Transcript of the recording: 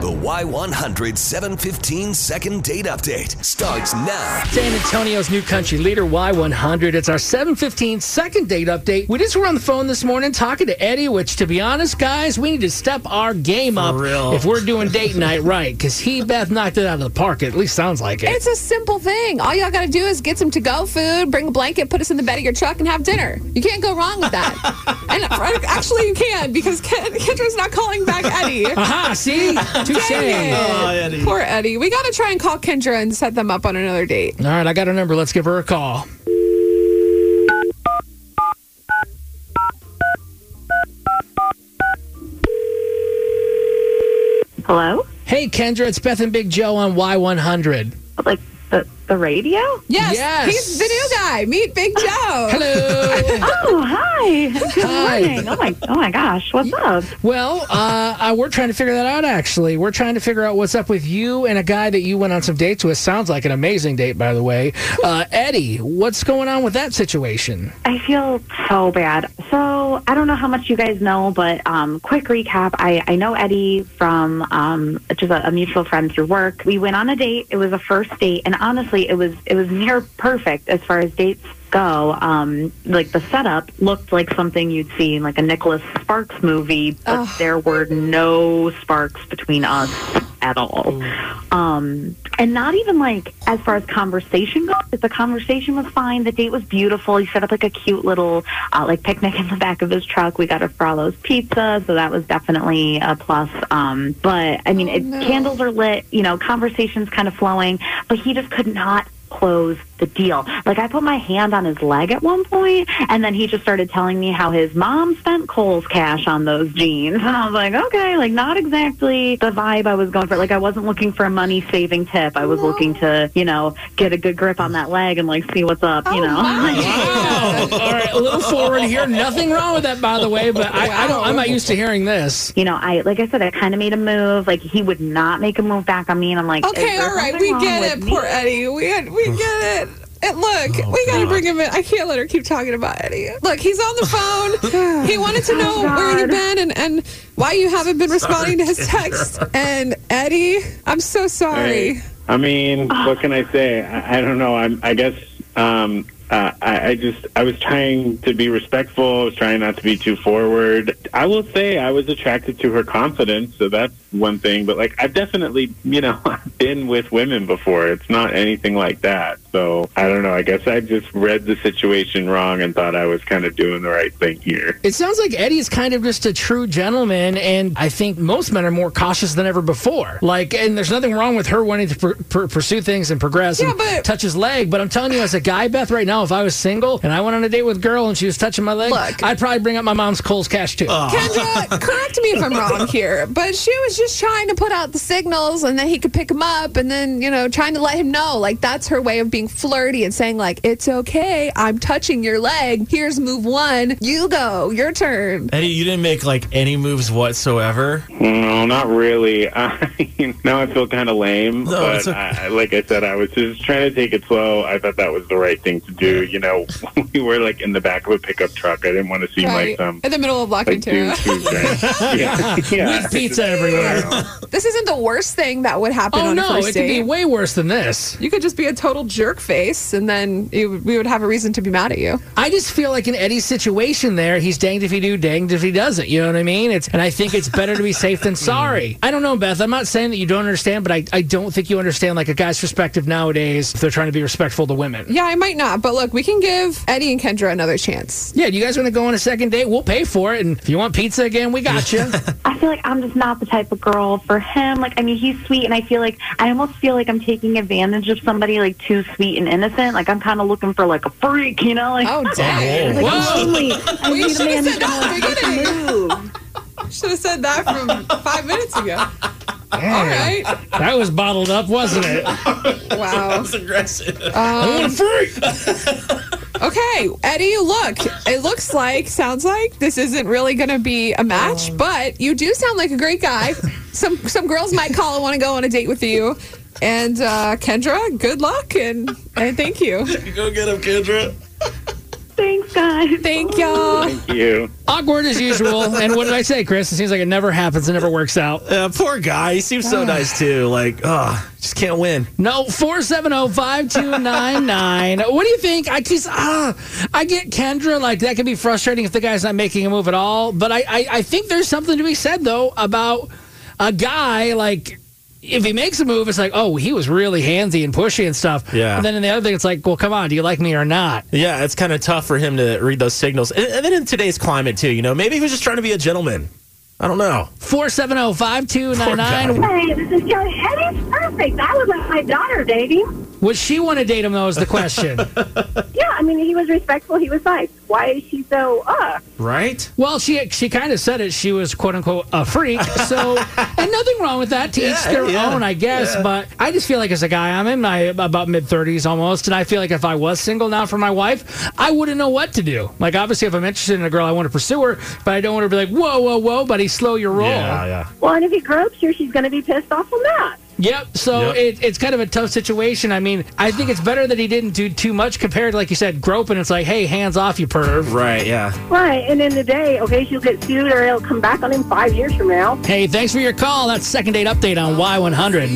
The Y100 715 second date update starts now. San Antonio's new country leader, Y100. It's our 715 second date update. We just were on the phone this morning talking to Eddie, which, to be honest, guys, we need to step our game up real. if we're doing date night right, because he, Beth, knocked it out of the park. At least sounds like it. It's a simple thing. All y'all got to do is get some to go food, bring a blanket, put us in the bed of your truck, and have dinner. You can't go wrong with that. and uh, actually, you can because Kendra's not calling back Eddie. Aha, see? Touche. Oh, Eddie. Poor Eddie. We got to try and call Kendra and set them up on another date. All right, I got her number. Let's give her a call. Hello? Hey, Kendra, it's Beth and Big Joe on Y100. Like the the radio? Yes, Yes. he's the new guy. Meet Big Joe. Hello. Oh, hi. Good Hi. morning. Oh my oh my gosh. What's up? Well, uh, uh, we're trying to figure that out, actually. We're trying to figure out what's up with you and a guy that you went on some dates with. Sounds like an amazing date, by the way. Uh, Eddie, what's going on with that situation? I feel so bad. So I don't know how much you guys know, but um, quick recap. I, I know Eddie from um, just a, a mutual friend through work. We went on a date. It was a first date, and honestly, it was it was near perfect as far as dates go. Um, like the setup looked like something you'd see in like a Nicholas Sparks movie, but there were no sparks between us at all. Um, and not even like as far as conversation goes. The conversation was fine. The date was beautiful. He set up like a cute little uh, like picnic in the back of his truck. We got a Frollo's pizza, so that was definitely a plus. Um, but I mean, it, no. candles are lit. You know, conversations kind of flowing, but he just could not close the deal. Like I put my hand on his leg at one point and then he just started telling me how his mom spent Kohl's cash on those jeans. And I was like, okay, like not exactly the vibe I was going for. Like I wasn't looking for a money saving tip. I was looking to, you know, get a good grip on that leg and like see what's up, you oh, know. Wow. All right, a little forward here. Nothing wrong with that, by the way, but I, I don't, I'm not used to hearing this. you know, I like I said, I kind of made a move. Like he would not make a move back on me, and I'm like, Okay, all right, we get it. with me? Poor Eddie. We we get it. And look, we gotta bring him in. I can't let her keep talking about Eddie. Look, he's on the phone. he wanted to know Oh, where you've been and, and why you haven't been responding to his text. And Eddie, I'm so sorry. Hey, I mean, what can I say? I, I don't know. I'm, I guess um, uh, I, I just I was trying to be respectful. I was trying not to be too forward. I will say I was attracted to her confidence, so that's one thing. But like, I've definitely you know been with women before. It's not anything like that. So I don't know. I guess I just read the situation wrong and thought I was kind of doing the right thing here. It sounds like Eddie's kind of just a true gentleman, and I think most men are more cautious than ever before. Like, and there's nothing wrong with her wanting to pur- pur- pursue things and progress Yeah, and but- touch his leg. But I'm telling you, as a guy, Beth, right now, if I was single and I went on a date with a girl and she was touching my leg, Look. I'd probably bring up my mom's Kohl's cash too. Kendra, correct me if I'm wrong here, but she was just trying to put out the signals and then he could pick him up and then, you know, trying to let him know. Like, that's her way of being flirty and saying, like, it's okay. I'm touching your leg. Here's move one. You go. Your turn. Eddie, you didn't make like any moves whatsoever. No, not really. I now I feel kind of lame, No, but okay. I, like I said, I was just trying to take it slow. I thought that was the right thing to do. You know, we were like in the back of a pickup truck. I didn't want to seem Right. like some In the middle of La like too Cantina. too yeah, yeah. With pizza everywhere. This isn't the worst thing that would happen Oh on a no, first it could be way worse than this. you could just be a total jerk face and then you, we would have a reason to be mad at you. I just feel like in Eddie's situation there, he's danged if he do, danged if he doesn't. You know what I mean? It's and I think it's better to be safe than sorry. I don't know, Beth. I'm not saying that you don't understand, but I, I don't think you understand like a guy's perspective nowadays if they're trying to be respectful to women. Yeah, I might not, but look, we can give Eddie and Kendra another chance. Yeah, you guys want to go on a second date? We'll pay for it. And if you want pizza again, we got you. I feel like I'm just not the type of girl for him. Like, I mean, he's sweet, and I feel like I almost feel like I'm taking advantage of somebody like too sweet and innocent. Like, I'm kind of looking for like a freak, you know? Like, Oh, dang. like Whoa. I'm only, I We need a should've man said who's that at the gonna beginning. move. Should have said that from five minutes ago. All right. that was bottled up, wasn't it? Wow. It's aggressive. I want a freak. Okay, Eddie, look, it looks like, sounds like this isn't really going to be a match, but you do sound like a great guy. Some some girls might call and want to go on a date with you. And uh, Kendra, good luck and and thank you. Go get him, Kendra. Thanks, guys. guys. Thank y'all. Thank you. Awkward as usual. and what did I say, Chris? It seems like it never happens. It never works out. Uh, poor guy. He seems so nice too. Like, oh, just can't win. No, 470-5299. what do you think? I just, ah, I get Kendra. Like, that can be frustrating if the guy's not making a move at all. But I, I, I think there's something to be said, though, about a guy, like, if he makes a move, it's like, oh, he was really handsy and pushy and stuff. Yeah. And then in the other thing, it's like, well, come on, do you like me or not? Yeah, it's kind of tough for him to read those signals. And, and then in today's climate too, you know, maybe he was just trying to be a gentleman. I don't know. 470-5299. Hey, this is Kelly. Eddie's perfect. I would let my daughter date him. Would she want to date him, though, is the question. Yeah, I mean, he was respectful. He was nice. Why is she so, uh? Right? Well, she she kind of said it. She was quote unquote a freak. So, and nothing wrong with that. To each their yeah, own, I guess. yeah. But I just feel like as a guy, I'm in my about mid thirties almost, and I feel like if I was single now for my wife, I wouldn't know what to do. Like obviously, if I'm interested in a girl, I want to pursue her, but I don't want to be like, whoa, whoa, whoa, buddy, slow your roll. Yeah, yeah. Well, and if he gropes her, she's going to be pissed off on that. Yep. So Yep. It, it's kind of a tough situation. I mean, I think it's better that he didn't do too much compared to, like you said, groping. It's like, hey, hands off, you perv. Right, yeah. Right, and in the day, okay, she'll get sued or it'll come back on him five years from now. Hey, thanks for your call. That's second date update on Y100.